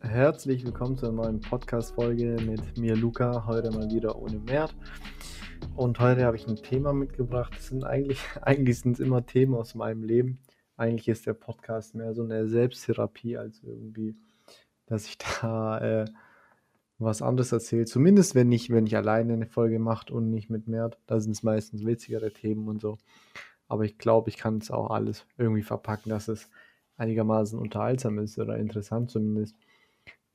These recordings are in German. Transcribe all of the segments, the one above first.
Herzlich willkommen zur neuen Podcast-Folge mit mir, Luca. Heute mal wieder ohne Mert. Und heute habe ich ein Thema mitgebracht. Das sind eigentlich, eigentlich sind es immer Themen aus meinem Leben. Eigentlich ist der Podcast mehr so eine Selbsttherapie als irgendwie, dass ich da äh, was anderes erzähle. Zumindest wenn ich, wenn ich alleine eine Folge mache und nicht mit Mert. Da sind es meistens witzigere Themen und so. Aber ich glaube, ich kann es auch alles irgendwie verpacken, dass es einigermaßen unterhaltsam ist oder interessant zumindest.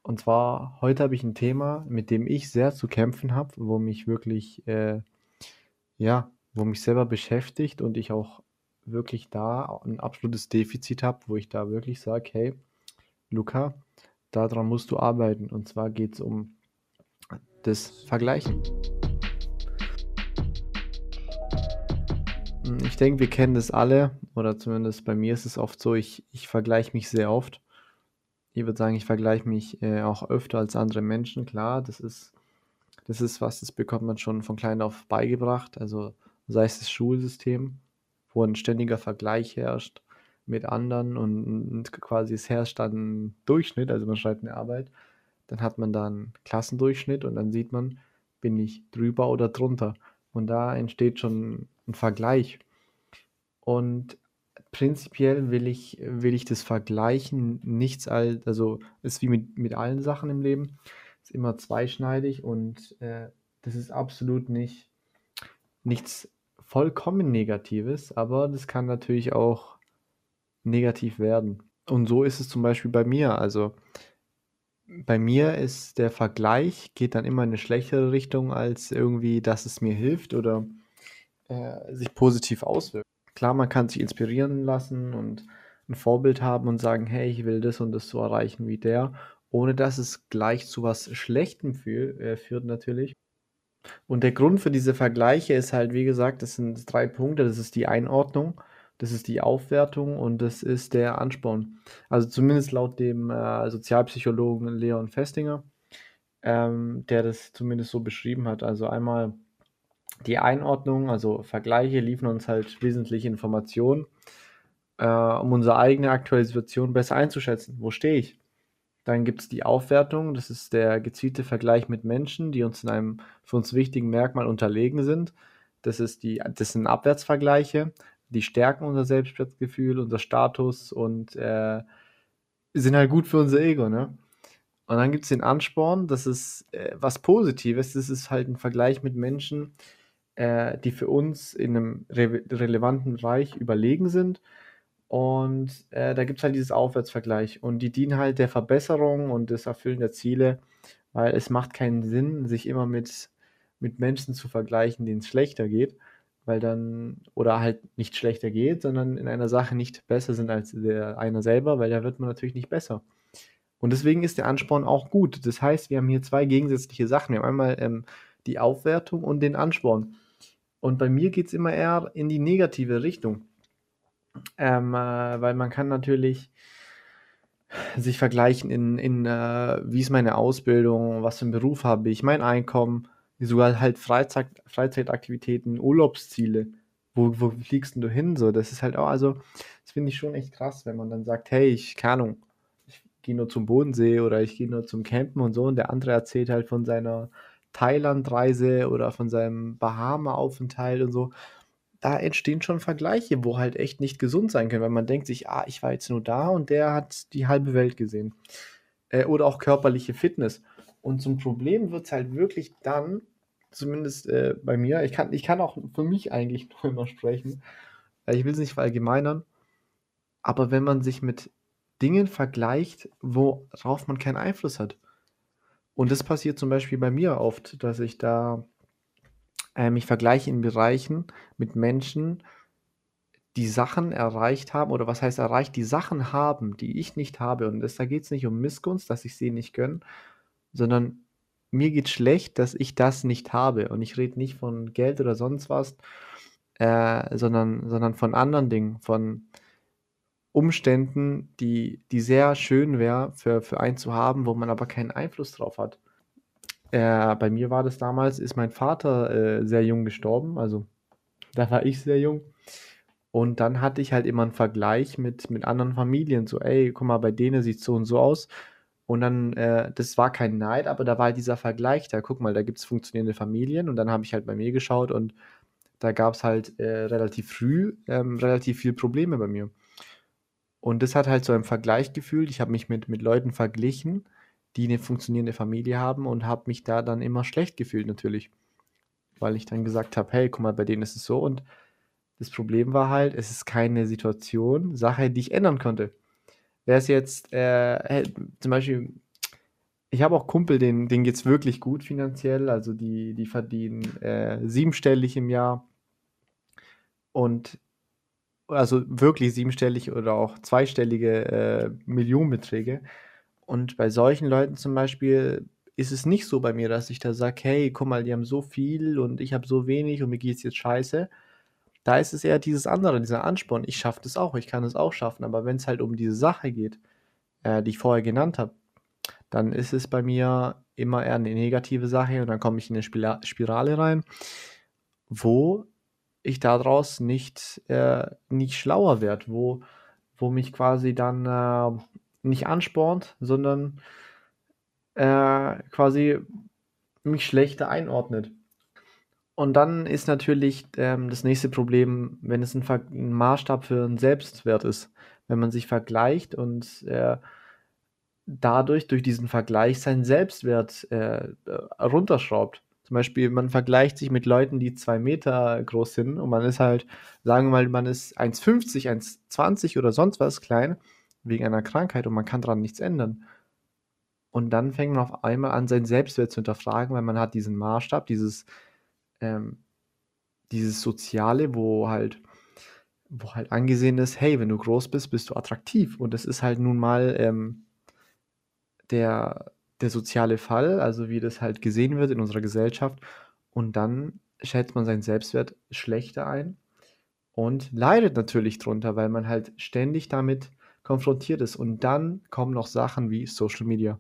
Und zwar, heute habe ich ein Thema, mit dem ich sehr zu kämpfen habe, wo mich wirklich, äh, ja, wo mich selber beschäftigt und ich auch wirklich da ein absolutes Defizit habe, wo ich da wirklich sage, hey, Luca, daran musst du arbeiten. Und zwar geht es um das Vergleichen. Ich denke, wir kennen das alle, oder zumindest bei mir ist es oft so, ich, ich vergleiche mich sehr oft. Ich würde sagen, ich vergleiche mich äh, auch öfter als andere Menschen. Klar, das ist, das ist was, das bekommt man schon von klein auf beigebracht. Also sei es das Schulsystem, wo ein ständiger Vergleich herrscht mit anderen und, quasi es herrscht dann Durchschnitt, also man schreibt eine Arbeit, dann hat man da einen Klassendurchschnitt und dann sieht man, bin ich drüber oder drunter. Und da entsteht schon ein Vergleich. Und prinzipiell will ich, will ich das Vergleichen nichts als, also ist wie mit, mit allen Sachen im Leben, ist immer zweischneidig und äh, das ist absolut nicht nichts vollkommen Negatives, aber das kann natürlich auch negativ werden. Und so ist es zum Beispiel bei mir. Also bei mir ist der Vergleich, geht dann immer in eine schlechtere Richtung, als irgendwie, dass es mir hilft oder äh, sich positiv auswirkt. Klar, man kann sich inspirieren lassen und ein Vorbild haben und sagen, hey, ich will das und das so erreichen wie der, ohne dass es gleich zu was Schlechtem fühl, äh, führt natürlich. Und der Grund für diese Vergleiche ist halt, wie gesagt, das sind drei Punkte. Das ist die Einordnung, das ist die Aufwertung und das ist der Ansporn. Also zumindest laut dem äh, Sozialpsychologen Leon Festinger, ähm, der das zumindest so beschrieben hat. Also einmal die Einordnung, also Vergleiche, liefern uns halt wesentliche Informationen, äh, um unsere eigene aktuelle Situation besser einzuschätzen. Wo stehe ich? Dann gibt es die Aufwertung, das ist der gezielte Vergleich mit Menschen, die uns in einem für uns wichtigen Merkmal unterlegen sind. Das, ist die, das sind Abwärtsvergleiche, die stärken unser Selbstwertgefühl, unser Status und äh, sind halt gut für unser Ego. Ne? Und dann gibt es den Ansporn, das ist äh, was Positives, das ist halt ein Vergleich mit Menschen, äh, die für uns in einem re relevanten Bereich überlegen sind. Und äh, da gibt es halt dieses Aufwärtsvergleich. Und die dienen halt der Verbesserung und des Erfüllen der Ziele, weil es macht keinen Sinn, sich immer mit, mit Menschen zu vergleichen, denen es schlechter geht, weil dann, oder halt nicht schlechter geht, sondern in einer Sache nicht besser sind als der einer selber, weil da wird man natürlich nicht besser. Und deswegen ist der Ansporn auch gut. Das heißt, wir haben hier zwei gegensätzliche Sachen. Wir haben einmal ähm, die Aufwertung und den Ansporn. Und bei mir geht es immer eher in die negative Richtung. Ähm, äh, weil man kann natürlich sich vergleichen in, in äh, wie ist meine Ausbildung, was für einen Beruf habe ich, mein Einkommen, sogar halt Freizeit, Freizeitaktivitäten, Urlaubsziele. Wo, wo fliegst du hin? So, das ist halt auch, also, das finde ich schon echt krass, wenn man dann sagt, hey, ich, keine Ahnung, ich gehe nur zum Bodensee oder ich gehe nur zum Campen und so und der andere erzählt halt von seiner Thailand-Reise oder von seinem Bahama-Aufenthalt und so, da entstehen schon Vergleiche, wo halt echt nicht gesund sein können, weil man denkt sich, ah, ich war jetzt nur da und der hat die halbe Welt gesehen. Äh, oder auch körperliche Fitness. Und zum Problem wird es halt wirklich dann, zumindest äh, bei mir, ich kann, ich kann auch für mich eigentlich nur immer sprechen, äh, ich will es nicht verallgemeinern, aber wenn man sich mit Dingen vergleicht, worauf man keinen Einfluss hat. Und das passiert zum Beispiel bei mir oft, dass ich da äh, mich vergleiche in Bereichen mit Menschen, die Sachen erreicht haben, oder was heißt erreicht, die Sachen haben, die ich nicht habe. Und das, da geht es nicht um Missgunst, dass ich sie nicht gönne, sondern mir geht schlecht, dass ich das nicht habe. Und ich rede nicht von Geld oder sonst was, äh, sondern, sondern von anderen Dingen, von Umständen, die, die sehr schön wäre für, für einen zu haben, wo man aber keinen Einfluss drauf hat. Äh, bei mir war das damals, ist mein Vater äh, sehr jung gestorben, also da war ich sehr jung. Und dann hatte ich halt immer einen Vergleich mit, mit anderen Familien, so, ey, guck mal, bei denen sieht es so und so aus. Und dann, äh, das war kein Neid, aber da war halt dieser Vergleich da. Guck mal, da gibt es funktionierende Familien und dann habe ich halt bei mir geschaut und da gab es halt äh, relativ früh ähm, relativ viele Probleme bei mir. Und das hat halt so ein Vergleich gefühlt. Ich habe mich mit, mit Leuten verglichen, die eine funktionierende Familie haben und habe mich da dann immer schlecht gefühlt natürlich. Weil ich dann gesagt habe, hey, guck mal, bei denen ist es so. Und das Problem war halt, es ist keine Situation, Sache, die ich ändern konnte. Wäre es jetzt, äh, zum Beispiel, ich habe auch Kumpel, denen, denen geht es wirklich gut finanziell. Also die, die verdienen äh, siebenstellig im Jahr. Und also wirklich siebenstellig oder auch zweistellige äh, Millionenbeträge. Und bei solchen Leuten zum Beispiel ist es nicht so bei mir, dass ich da sage, hey, guck mal, die haben so viel und ich habe so wenig und mir geht es jetzt scheiße. Da ist es eher dieses andere, dieser Ansporn. Ich schaffe das auch, ich kann es auch schaffen. Aber wenn es halt um diese Sache geht, äh, die ich vorher genannt habe, dann ist es bei mir immer eher eine negative Sache und dann komme ich in eine Spirale rein, wo ich daraus nicht, äh, nicht schlauer werde, wo, wo mich quasi dann äh, nicht anspornt, sondern äh, quasi mich schlechter einordnet. Und dann ist natürlich ähm, das nächste Problem, wenn es ein, ein, Maßstab für einen Selbstwert ist. Wenn man sich vergleicht und äh, dadurch, durch diesen Vergleich, seinen Selbstwert äh, runterschraubt. Zum Beispiel, man vergleicht sich mit Leuten, die zwei Meter groß sind und man ist halt, sagen wir mal, man ist 1,50, 1,20 oder sonst was klein wegen einer Krankheit und man kann daran nichts ändern. Und dann fängt man auf einmal an, seinen Selbstwert zu hinterfragen, weil man hat diesen Maßstab, dieses, ähm, dieses Soziale, wo halt, wo halt angesehen ist, hey, wenn du groß bist, bist du attraktiv. Und das ist halt nun mal ähm, der, der soziale Fall, also wie das halt gesehen wird in unserer Gesellschaft. Und dann schätzt man seinen Selbstwert schlechter ein und leidet natürlich drunter, weil man halt ständig damit konfrontiert ist. Und dann kommen noch Sachen wie Social Media.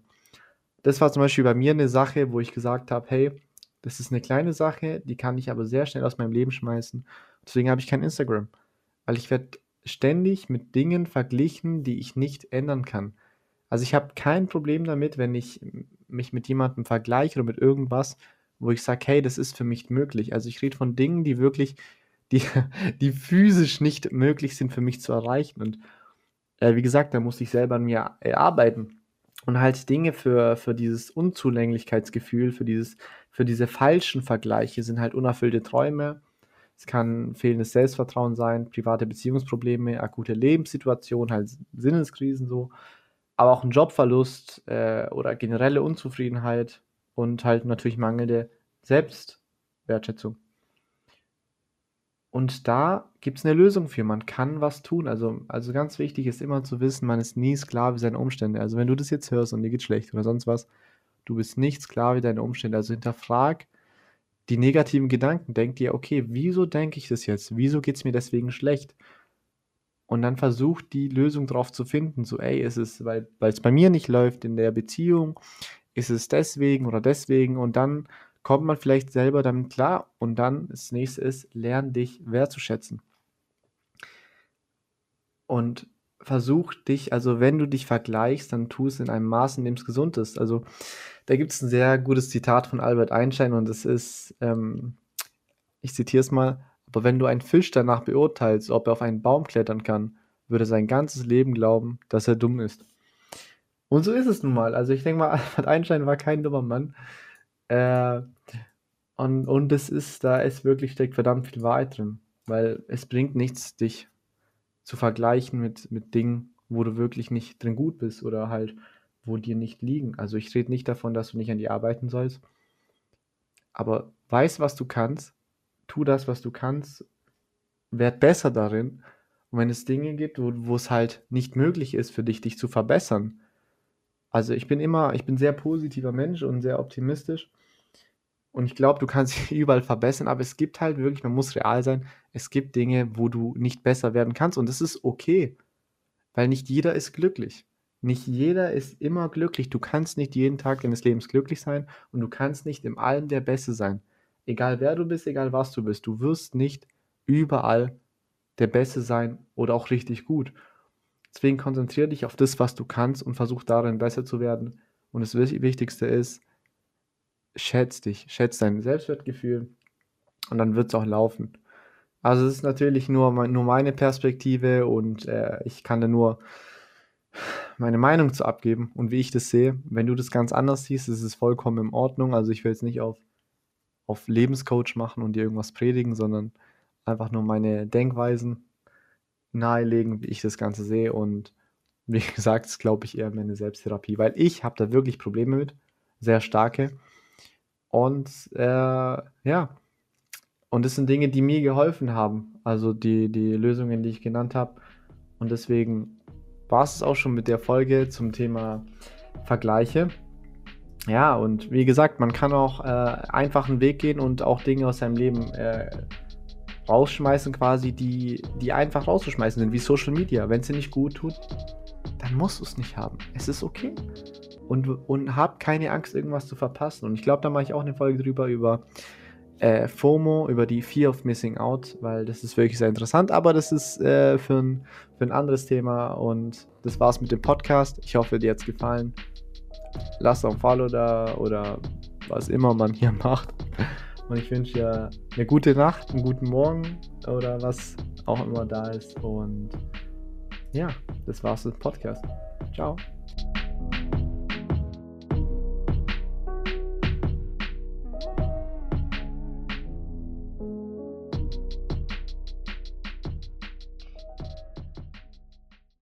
Das war zum Beispiel bei mir eine Sache, wo ich gesagt habe, hey, das ist eine kleine Sache, die kann ich aber sehr schnell aus meinem Leben schmeißen. Deswegen habe ich kein Instagram, weil ich werde ständig mit Dingen verglichen, die ich nicht ändern kann. Also ich habe kein Problem damit, wenn ich mich mit jemandem vergleiche oder mit irgendwas, wo ich sage, hey, das ist für mich möglich. Also ich rede von Dingen, die wirklich, die, die physisch nicht möglich sind für mich zu erreichen. Und äh, wie gesagt, da muss ich selber an mir arbeiten. Und halt Dinge für, für dieses Unzulänglichkeitsgefühl, für, dieses, für diese falschen Vergleiche sind halt unerfüllte Träume. Es kann fehlendes Selbstvertrauen sein, private Beziehungsprobleme, akute Lebenssituationen, halt Sinneskrisen so aber auch ein Jobverlust äh, oder generelle Unzufriedenheit und halt natürlich mangelnde Selbstwertschätzung. Und da gibt es eine Lösung für. Man kann was tun. Also, also ganz wichtig ist immer zu wissen, man ist nie Sklave seiner Umstände. Also wenn du das jetzt hörst und dir geht schlecht oder sonst was, du bist nicht Sklave deiner Umstände. Also hinterfrag die negativen Gedanken. Denk dir, okay, wieso denke ich das jetzt? Wieso geht es mir deswegen schlecht? Und dann versucht die Lösung drauf zu finden. So, ey, ist es, weil es bei mir nicht läuft in der Beziehung, ist es deswegen oder deswegen und dann kommt man vielleicht selber damit klar und dann das nächste ist, lern dich wertzuschätzen. Und versuch dich, also wenn du dich vergleichst, dann tu es in einem Maß, in dem es gesund ist. Also da gibt es ein sehr gutes Zitat von Albert Einstein und es ist, ähm, ich zitiere es mal, aber wenn du einen Fisch danach beurteilst, ob er auf einen Baum klettern kann, würde er sein ganzes Leben glauben, dass er dumm ist. Und so ist es nun mal. Also ich denke mal, Albert Einstein war kein dummer Mann. Äh, und, und es ist, da ist wirklich steckt verdammt viel Wahrheit drin. Weil es bringt nichts, dich zu vergleichen mit, mit Dingen, wo du wirklich nicht drin gut bist oder halt, wo dir nicht liegen. Also ich rede nicht davon, dass du nicht an die arbeiten sollst. Aber weiß, was du kannst tu das, was du kannst, werd besser darin. Und wenn es Dinge gibt, wo, es halt nicht möglich ist für dich, dich zu verbessern. Also ich bin immer, ich bin sehr positiver Mensch und sehr optimistisch. Und ich glaube, du kannst dich überall verbessern, aber es gibt halt wirklich, man muss real sein, es gibt Dinge, wo du nicht besser werden kannst und das ist okay, weil nicht jeder ist glücklich. Nicht jeder ist immer glücklich. Du kannst nicht jeden Tag deines Lebens glücklich sein und du kannst nicht im Allem der Beste sein. Egal wer du bist, egal was du bist, du wirst nicht überall der Beste sein oder auch richtig gut. Deswegen konzentriere dich auf das, was du kannst und versuch darin besser zu werden. Und das Wichtigste ist, schätz dich, schätz dein Selbstwertgefühl und dann wird es auch laufen. Also es ist natürlich nur, nur meine Perspektive und äh, ich kann da nur meine Meinung zu abgeben und wie ich das sehe. Wenn du das ganz anders siehst, ist es vollkommen in Ordnung. Also ich will jetzt nicht auf, auf Lebenscoach machen und dir irgendwas predigen, sondern einfach nur meine Denkweisen nahelegen, wie ich das Ganze sehe. Und wie gesagt, das glaube ich eher meine Selbsttherapie, weil ich habe da wirklich Probleme mit, sehr starke. Und äh, ja, und das sind Dinge, die mir geholfen haben. Also die, die Lösungen, die ich genannt habe. Und deswegen war es auch schon mit der Folge zum Thema Vergleiche. Ja, und wie gesagt, man kann auch äh, einfach einen Weg gehen und auch Dinge aus seinem Leben äh, rausschmeißen, quasi, die, die einfach rauszuschmeißen sind, wie Social Media. Wenn es dir nicht gut tut, dann musst du es nicht haben. Es ist okay. Und, und hab keine Angst, irgendwas zu verpassen. Und ich glaube, da mache ich auch eine Folge drüber, über äh, FOMO, über die Fear of Missing Out, weil das ist wirklich sehr interessant, aber das ist äh, für, ein, für ein anderes Thema und das war's mit dem Podcast. Ich hoffe, dir hat's gefallen. Lass ein Follow da oder was immer man hier macht. Und ich wünsche dir eine gute Nacht, einen guten Morgen oder was auch immer da ist. Und ja, das war's mit dem Podcast. Ciao.